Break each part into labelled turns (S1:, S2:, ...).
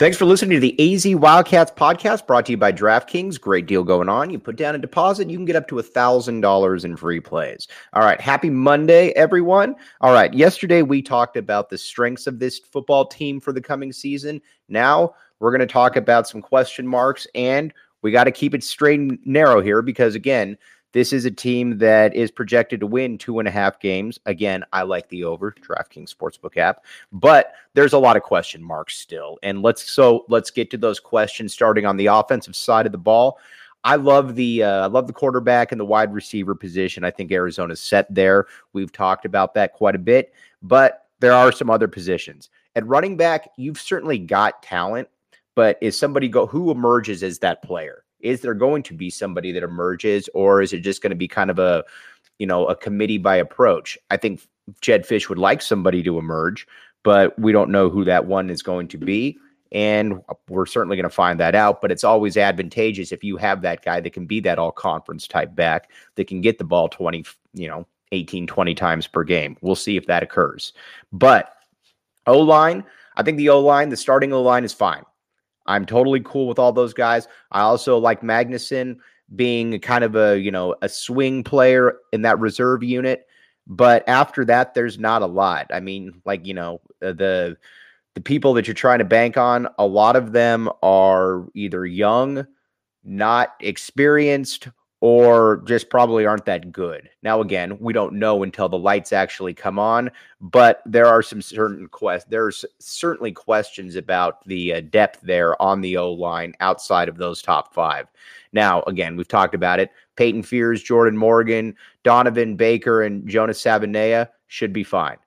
S1: Thanks for listening to the AZ Wildcats podcast brought to you by DraftKings. Great deal going on. You put down a deposit, you can get up to $1,000 in free plays. All right. Happy Monday, everyone. All right. Yesterday, we talked about the strengths of this football team for the coming season. Now, we're going to talk about some question marks, and we got to keep it straight and narrow here because, again, this is a team that is projected to win two and a half games. Again, I like the over DraftKings Sportsbook app, but there's a lot of question marks still. And let's so let's get to those questions starting on the offensive side of the ball. I love the uh, I love the quarterback and the wide receiver position. I think Arizona's set there. We've talked about that quite a bit, but there are some other positions. At running back, you've certainly got talent, but is somebody go who emerges as that player? Is there going to be somebody that emerges or is it just going to be kind of a you know a committee by approach? I think Jedd Fisch would like somebody to emerge but we don't know who that one is going to be and we're certainly going to find that out but it's always advantageous if you have that guy that can be that all conference type back that can get the ball 20 you know 18 20 times per game. We'll see if that occurs. But o line i think the o line the starting o line is fine I'm totally cool with all those guys. I also like Magnuson being kind of a, you know, a swing player in that reserve unit. But after that, there's not a lot. I mean, like, you know, uh, the the people that you're trying to bank on, a lot of them are either young, not experienced, or just probably aren't that good. Now, again, we don't know until the lights actually come on, but there are some certain quest. There's certainly questions about the uh, depth there on the O line outside of those top five. Now, again, we've talked about it. Peyton Fears, Jordan Morgan, Donovan Baker, and Jonas Savaiinaea should be fine.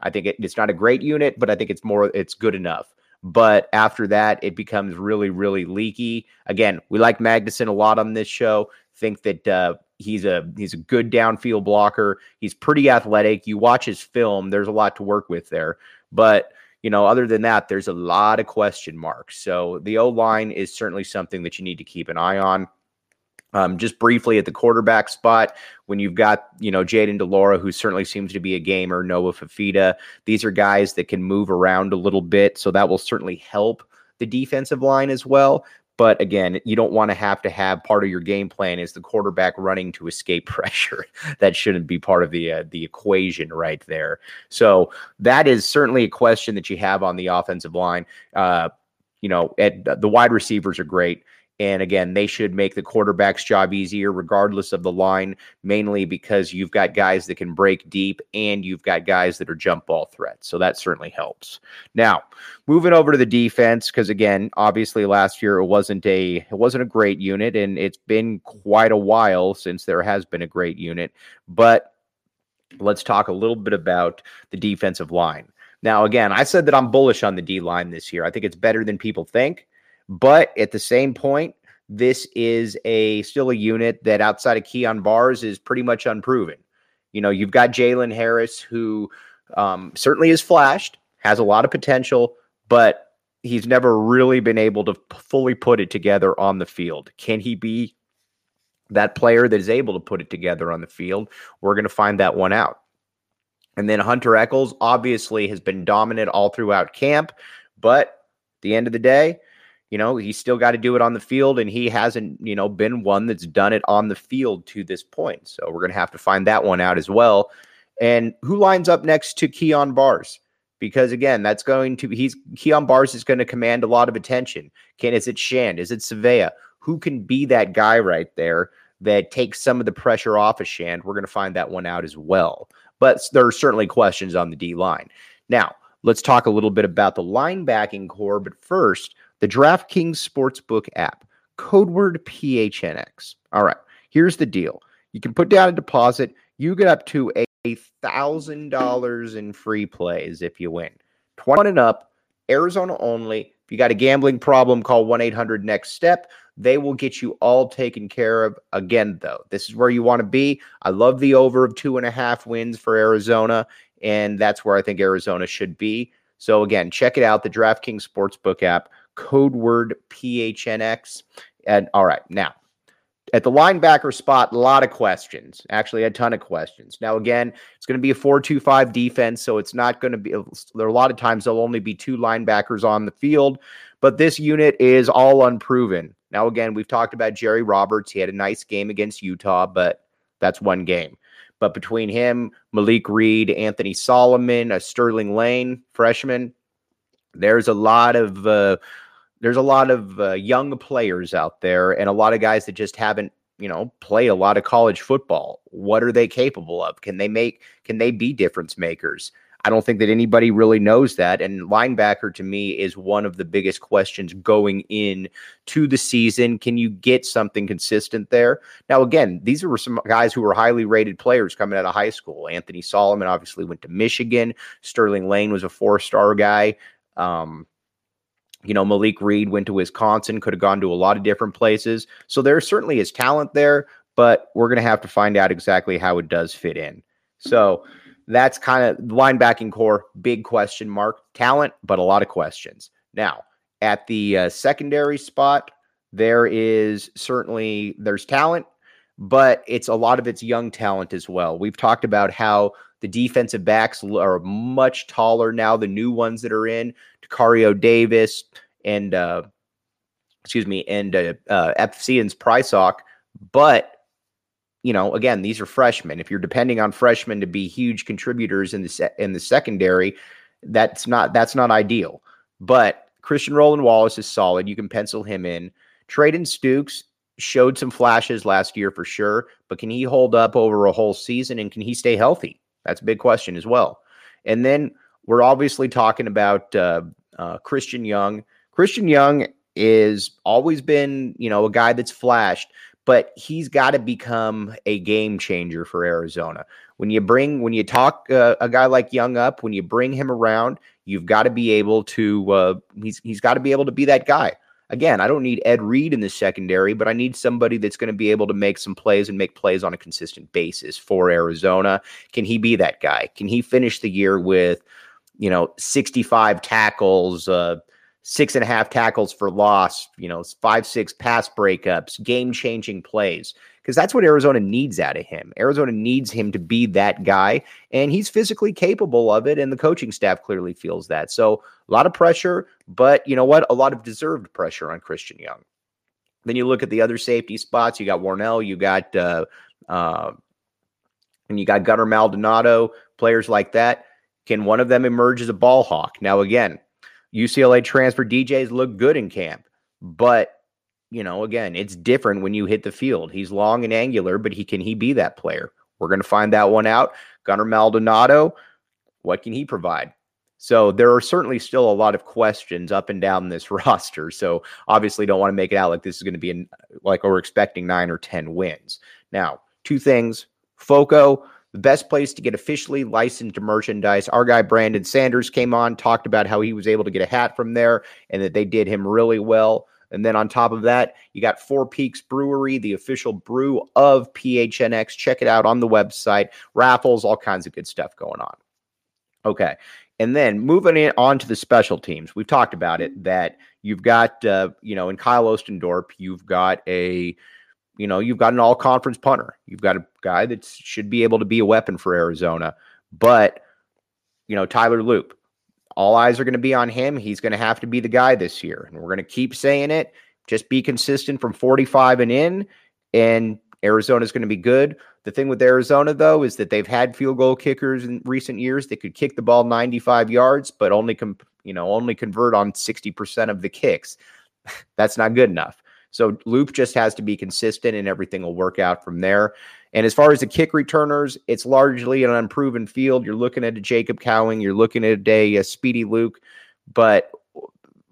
S1: I think it, it's not a great unit, but I think it's more. It's good enough. But after that, it becomes really, really leaky. Again, we like Magnuson a lot on this show. Think that uh, he's a he's a good downfield blocker. He's pretty athletic. You watch his film. There's a lot to work with there. But you know, other than that, there's a lot of question marks. So the O line is certainly something that you need to keep an eye on. Um, just briefly at the quarterback spot, when you've got, you know, Jayden de Laura, who certainly seems to be a gamer, Noah Fifita, these are guys that can move around a little bit. So that will certainly help the defensive line as well. But again, you don't want to have to have part of your game plan is the quarterback running to escape pressure. that shouldn't be part of the uh, the equation right there. So that is certainly a question that you have on the offensive line. Uh, you know, at, the wide receivers are great. And again, they should make the quarterback's job easier, regardless of the line, mainly because you've got guys that can break deep and you've got guys that are jump ball threats. So that certainly helps. Now, moving over to the defense, because again, obviously last year it wasn't a it wasn't a great unit, and it's been quite a while since there has been a great unit. But let's talk a little bit about the defensive line. Now, again, I said that I'm bullish on the D line this year. I think it's better than people think. But at the same point, this is a still a unit that outside of Kyon Barrs is pretty much unproven. You know, you've got Jalen Harris, who um, certainly has flashed, has a lot of potential, but he's never really been able to fully put it together on the field. Can he be that player that is able to put it together on the field? We're going to find that one out. And then Hunter Echols obviously has been dominant all throughout camp, but at the end of the day, you know, he's still got to do it on the field, and he hasn't, you know, been one that's done it on the field to this point. So we're going to have to find that one out as well. And who lines up next to Kyon Barrs? Because again, that's going to he's Kyon Barrs is going to command a lot of attention. Can is it Shand? Is it Savea? Who can be that guy right there that takes some of the pressure off of Shand? We're going to find that one out as well. But there are certainly questions on the D line. Now, let's talk a little bit about the linebacking core. But first, the DraftKings Sportsbook app, code word PHNX. All right, here's the deal you can put down a deposit, you get up to a $1,000 in free plays if you win. 21 and up, Arizona only. If you got a gambling problem, call 1 800 Next Step. They will get you all taken care of. Again, though, this is where you want to be. I love the over of two and a half wins for Arizona, and that's where I think Arizona should be. So, again, check it out the DraftKings Sportsbook app, code word PHNX. And all right, now at the linebacker spot, a lot of questions. Actually, a ton of questions. Now, again, it's going to be a 4 2 5 defense, so it's not going to be, there are a lot of times there'll only be two linebackers on the field, but this unit is all unproven. Now, again, we've talked about Jerry Roberts. He had a nice game against Utah, but that's one game. But between him, Malik Reed, Anthony Solomon, a Sterling Lane freshman, there's a lot of uh, there's a lot of uh, young players out there and a lot of guys that just haven't you know play a lot of college football. What are they capable of? Can they make can they be difference makers? I don't think that anybody really knows that and linebacker to me is one of the biggest questions going in to the season. Can you get something consistent there? Now again these were some guys who were highly rated players coming out of high school. Anthony solomon obviously went to michigan. Sterling lane was a four star guy. Um, you know, Malik Reed went to Wisconsin, could have gone to a lot of different places. So there certainly is talent there, but we're going to have to find out exactly how it does fit in. So that's kind of the linebacking core, big question mark. Talent, but a lot of questions. Now, at the uh, secondary spot, there is certainly there's talent, but it's a lot of it's young talent as well. We've talked about how the defensive backs are much taller now. The new ones that are in, Tacario Davis and uh, excuse me, and uh, uh, Ephesians Prysock. But you know, again, these are freshmen. If you're depending on freshmen to be huge contributors in the se- in the secondary, that's not that's not ideal. But Christian Roland Wallace is solid. You can pencil him in. Treydan Stukes showed some flashes last year for sure, but can he hold up over a whole season and can he stay healthy? That's a big question as well. And then we're obviously talking about uh, uh, Christian Young. Christian Young is always been, you know, a guy that's flashed, but he's got to become a game changer for Arizona. When you bring, when you talk uh, a guy like Young up, when you bring him around, you've got to be able to. Uh, he's he's got to be able to be that guy. Again, I don't need Ed Reed in the secondary, but I need somebody that's going to be able to make some plays and make plays on a consistent basis for Arizona. Can he be that guy? Can he finish the year with, you know, 65 tackles, uh, six and a half tackles for loss, you know, five, six pass breakups, game changing plays? because that's what Arizona needs out of him. Arizona needs him to be that guy, and he's physically capable of it, and the coaching staff clearly feels that. So a lot of pressure, but you know what? A lot of deserved pressure on Christian Young. Then you look at the other safety spots. You got Warnell, you got uh, uh, and you got Gunner Maldonado, players like that. Can one of them emerge as a ball hawk? Now, again, UCLA transfer DJs look good in camp, but you know, again, it's different when you hit the field. He's long and angular, but he can he be that player? We're going to find that one out. Gunner Maldonado, what can he provide? So there are certainly still a lot of questions up and down this roster. So obviously, don't want to make it out like this is going to be an, like we're expecting nine or ten wins. Now, two things: Foco, the best place to get officially licensed merchandise. Our guy Brandon Sanders came on, talked about how he was able to get a hat from there, and that they did him really well. And then on top of that, you got Four Peaks Brewery, the official brew of PHNX. Check it out on the website. Raffles, all kinds of good stuff going on. Okay. And then moving in on to the special teams, we've talked about it that you've got, uh, you know, in Kyle Ostendorp, you've got a, you know, you've got an all conference punter. You've got a guy that should be able to be a weapon for Arizona. But, you know, Tyler Loop, all eyes are going to be on him. He's going to have to be the guy this year. And we're going to keep saying it. Just be consistent from 45 and in, and Arizona's going to be good. The thing with Arizona, though, is that they've had field goal kickers in recent years that could kick the ball 95 yards, but only you know only convert on 60% of the kicks. That's not good enough. So Loop just has to be consistent and everything will work out from there. And as far as the kick returners, it's largely an unproven field. You're looking at a Jacob Cowing, you're looking at a, a Speedy Luke, but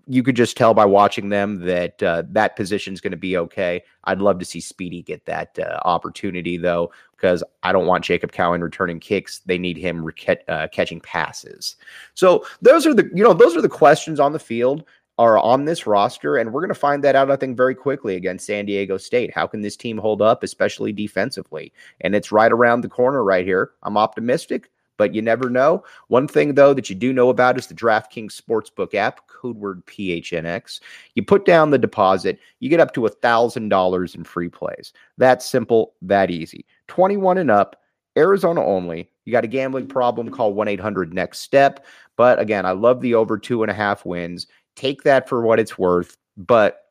S1: you could just tell by watching them that uh, that position is going to be okay. I'd love to see Speedy get that uh, opportunity though, because I don't want Jacob Cowing returning kicks. They need him uh, catching passes. So those are the you know those are the questions on the field are on this roster, and we're going to find that out, I think, very quickly against San Diego State. How can this team hold up, especially defensively? And it's right around the corner right here. I'm optimistic but you never know. One thing, though, that you do know about is the DraftKings Sportsbook app, code word PHNX. You put down the deposit, you get up to a $1,000 in free plays. That simple, that easy. 21 and up, Arizona only. You got a gambling problem, call 1 800 Next Step. But again, I love the over two and a half wins. Take that for what it's worth. But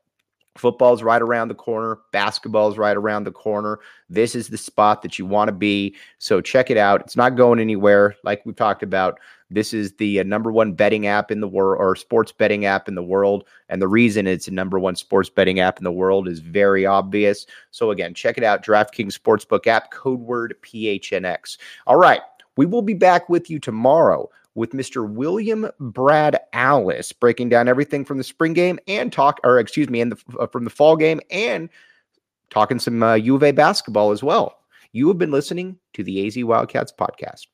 S1: Football's right around the corner. Basketball's right around the corner. This is the spot that you want to be. So check it out. It's not going anywhere. Like we talked about, this is the uh, number one betting app in the world or sports betting app in the world. And the reason it's a number one sports betting app in the world is very obvious. So again, check it out. DraftKings Sportsbook app, code word PHNX. All right. We will be back with you tomorrow with Mr. William Brad Alice, breaking down everything from the spring game and talk, or excuse me, and uh, from the fall game and talking some uh, U of A basketball as well. You have been listening to the AZ Wildcats podcast.